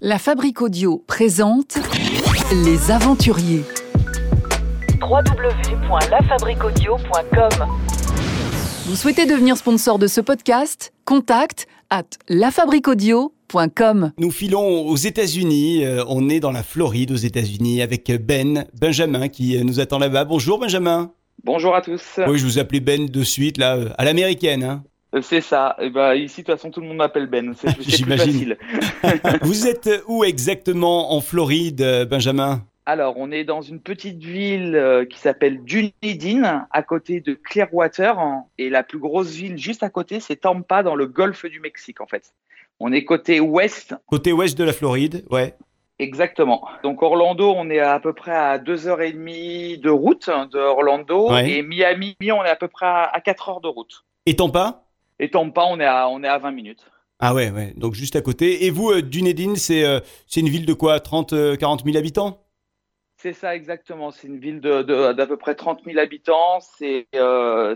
La Fabrique Audio présente Les Aventuriers. www.lafabriquaudio.com Vous souhaitez devenir sponsor de ce podcast? Contact à lafabriquaudio.com. Nous filons aux États-Unis. euh, on est dans la Floride, aux États-Unis, avec Ben, Benjamin, qui euh, nous attend là-bas. Bonjour, Benjamin. Bonjour à tous. Oui, je vous appelais Ben de suite, là, euh, à l'américaine. hein. Euh, C'est ça. Et ben ici, de toute façon, tout le monde m'appelle Ben. C'est plus facile. vous êtes où exactement en Floride, euh, Benjamin? Alors, on est dans une petite ville euh, qui s'appelle Dunedin, à côté de Clearwater. et la plus grosse ville juste à côté, c'est Tampa, dans le golfe du Mexique, en fait. On est côté ouest, Côté ouest de la Floride, ouais. exactement. Donc, Orlando, on est à peu près à 2h30 de route hein, de Orlando. Ouais. Et Miami, on est à peu près à, à 4 heures de route. Et Tampa? Et Tampa, on est à, on est à 20 minutes. Ah ouais, ouais, donc juste à côté. Et vous, euh, Dunedin, c'est euh, c'est une ville de quoi 30, euh, 40 000 habitants? C'est ça exactement. C'est une ville de, de- d'à peu près 30 000 habitants. C'est euh,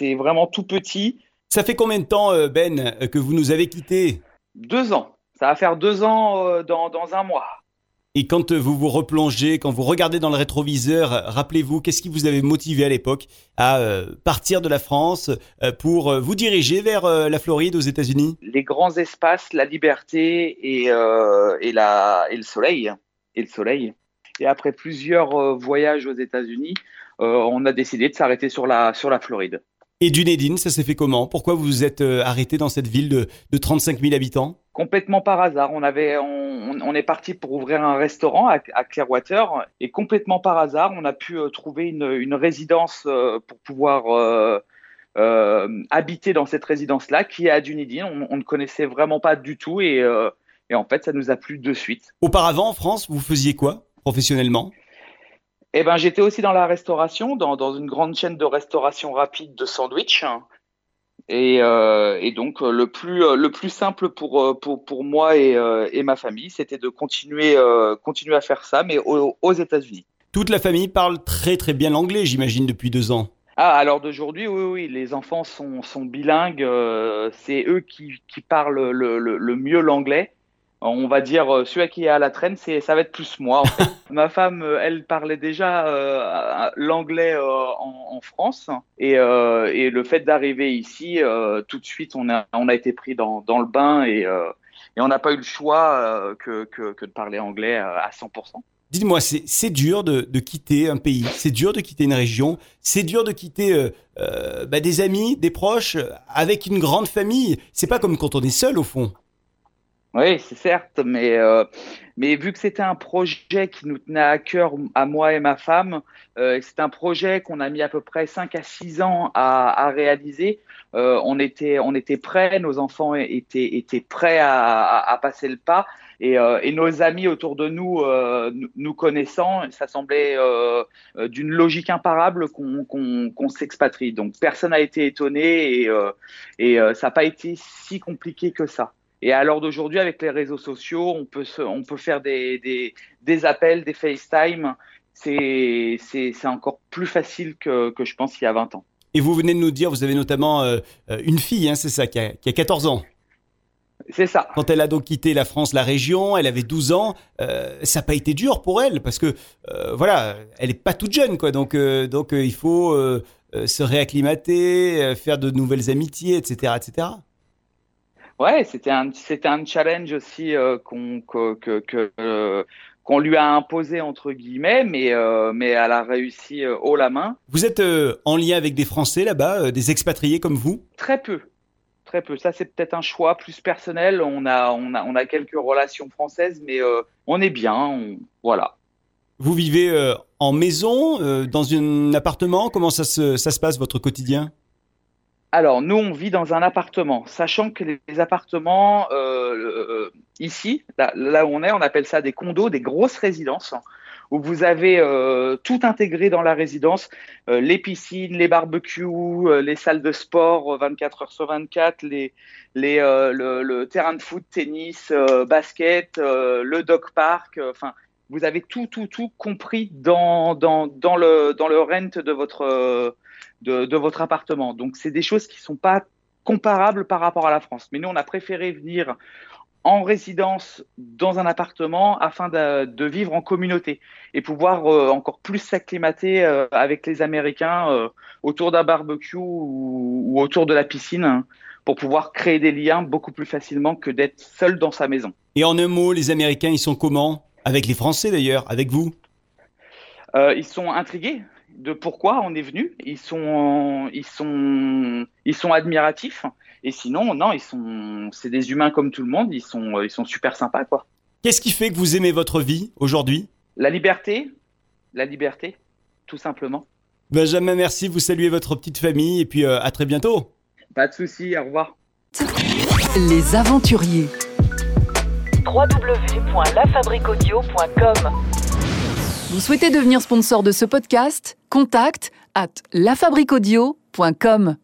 vraiment tout petit. Ça fait combien de temps, euh, Ben, que vous nous avez quittés? Deux ans. Ça va faire deux ans dans, dans un mois. Et quand euh, vous vous replongez, quand vous regardez dans le rétroviseur, euh, rappelez-vous, qu'est-ce qui vous avait motivé à l'époque à euh, partir de la France pour vous diriger vers la Floride aux États-Unis? Les grands espaces, la liberté et, euh, et, la, et le soleil. Et le soleil. Et après plusieurs voyages aux États-Unis, euh, on a décidé de s'arrêter sur la, sur la Floride. Et Dunedin, ça s'est fait comment? Pourquoi vous vous êtes arrêté dans cette ville de, de 35 000 habitants? Complètement par hasard. On, avait, on, est parti pour ouvrir un restaurant à, à Clearwater et complètement par hasard, on a pu euh, trouver une, une résidence euh, pour pouvoir euh, habiter dans cette résidence-là qui est à Dunedin. On, on ne connaissait vraiment pas du tout et, et en fait, ça nous a plu de suite. Auparavant, en France, vous faisiez quoi professionnellement? Eh ben, j'étais aussi dans la restauration, dans, dans une grande chaîne de restauration rapide de sandwich. Et, euh, et donc, euh, le plus, euh, le plus simple pour, pour, pour moi et, et ma famille, c'était de continuer, euh, continuer à faire ça, mais aux, aux États-Unis. Toute la famille parle très très bien l'anglais, j'imagine, depuis deux ans. Ah, l'heure d'aujourd'hui, oui, oui, les enfants sont, sont bilingues. euh, c'est eux qui, qui parlent le, le, le mieux l'anglais. On va dire, euh, celui qui est à la traîne, c'est, ça va être plus moi. En fait. Ma femme, euh, elle parlait déjà euh, l'anglais euh, en, en France. Et, euh, et le fait d'arriver ici, tout de suite, on a, on a été pris dans, dans le bain et, et on n'a pas eu le choix que, que, que de parler anglais à 100%. Dites-moi, c'est dur de, de quitter un pays, c'est dur de quitter une région, c'est dur de quitter euh, euh, bah, des amis, des proches, avec une grande famille. C'est pas comme quand on est seul au fond. Oui, c'est certes, mais, euh, mais vu que c'était un projet qui nous tenait à cœur, à moi et ma femme, euh, c'est un projet qu'on a mis à peu près 5 à 6 ans à, réaliser. Euh, on, était, on était prêts, nos enfants étaient, étaient prêts à, passer le pas. Et, nos amis autour de nous, nous, connaissant, ça semblait d'une logique imparable qu'on s'expatrie. Donc personne n'a été étonné et, ça n'a pas été si compliqué que ça. Et à l'heure d'aujourd'hui, avec les réseaux sociaux, on peut, se, on peut faire des, des, des appels, des FaceTime. C'est encore plus facile que, que je pense il y a 20 ans. Et vous venez de nous dire, vous avez notamment euh, euh, une fille, hein, c'est ça, qui a, qui a 14 ans. C'est ça. Quand elle a donc quitté la France, la région, elle avait 12 ans, euh, ça n'a pas été dur pour elle, parce que, euh, voilà, elle n'est pas toute jeune, quoi. Donc, euh, donc il faut se réacclimater, faire de nouvelles amitiés, etc., etc. Ouais, c'était un, c'était un challenge aussi euh, qu'on que, que, que, euh, qu'on lui a imposé entre guillemets, mais euh, mais elle a réussi euh, haut la main. Vous êtes euh, en lien avec des Français là-bas, des expatriés comme vous? Très peu, très peu. Ça c'est peut-être un choix plus personnel. On a on a on a quelques relations françaises, mais on est bien. on- voilà. Vous vivez en maison, dans un appartement? Comment ça se, ça se passe, votre quotidien? Alors, nous, on vit dans un appartement, sachant que les, appartements, euh, euh, ici, là, où on est, on appelle ça des condos, des grosses résidences, où vous avez euh, tout intégré dans la résidence, les piscines, les barbecues, les salles de sport euh, 24 heures sur 24, les, les, le, le terrain de foot, tennis, basket, le dog park, enfin, vous avez tout, tout, tout compris dans, dans, le, dans le rent de votre, de, de votre appartement. Donc, c'est des choses qui sont pas comparables par rapport à la France. Mais nous, on a préféré venir en résidence dans un appartement afin de, vivre en communauté et pouvoir euh, encore plus s'acclimater euh, avec les Américains euh, autour d'un barbecue ou, ou, autour de la piscine hein, pour pouvoir créer des liens beaucoup plus facilement que d'être seul dans sa maison. Et en un mot, les Américains, ils sont comment? Avec les Français d'ailleurs, avec vous Ils sont intrigués de pourquoi on est venu. Ils sont, ils sont, ils sont admiratifs. Et sinon, non, ils sont, c'est des humains comme tout le monde. Ils sont, ils sont super sympas, quoi. Qu'est-ce qui fait que vous aimez votre vie aujourd'hui? La liberté, la liberté, tout simplement. Benjamin, merci. Vous saluez votre petite famille et puis euh, à très bientôt. Pas de souci. Au revoir. Les aventuriers. www.lafabriquaudio.com Vous souhaitez devenir sponsor de ce podcast? Contact à lafabriquaudio.com.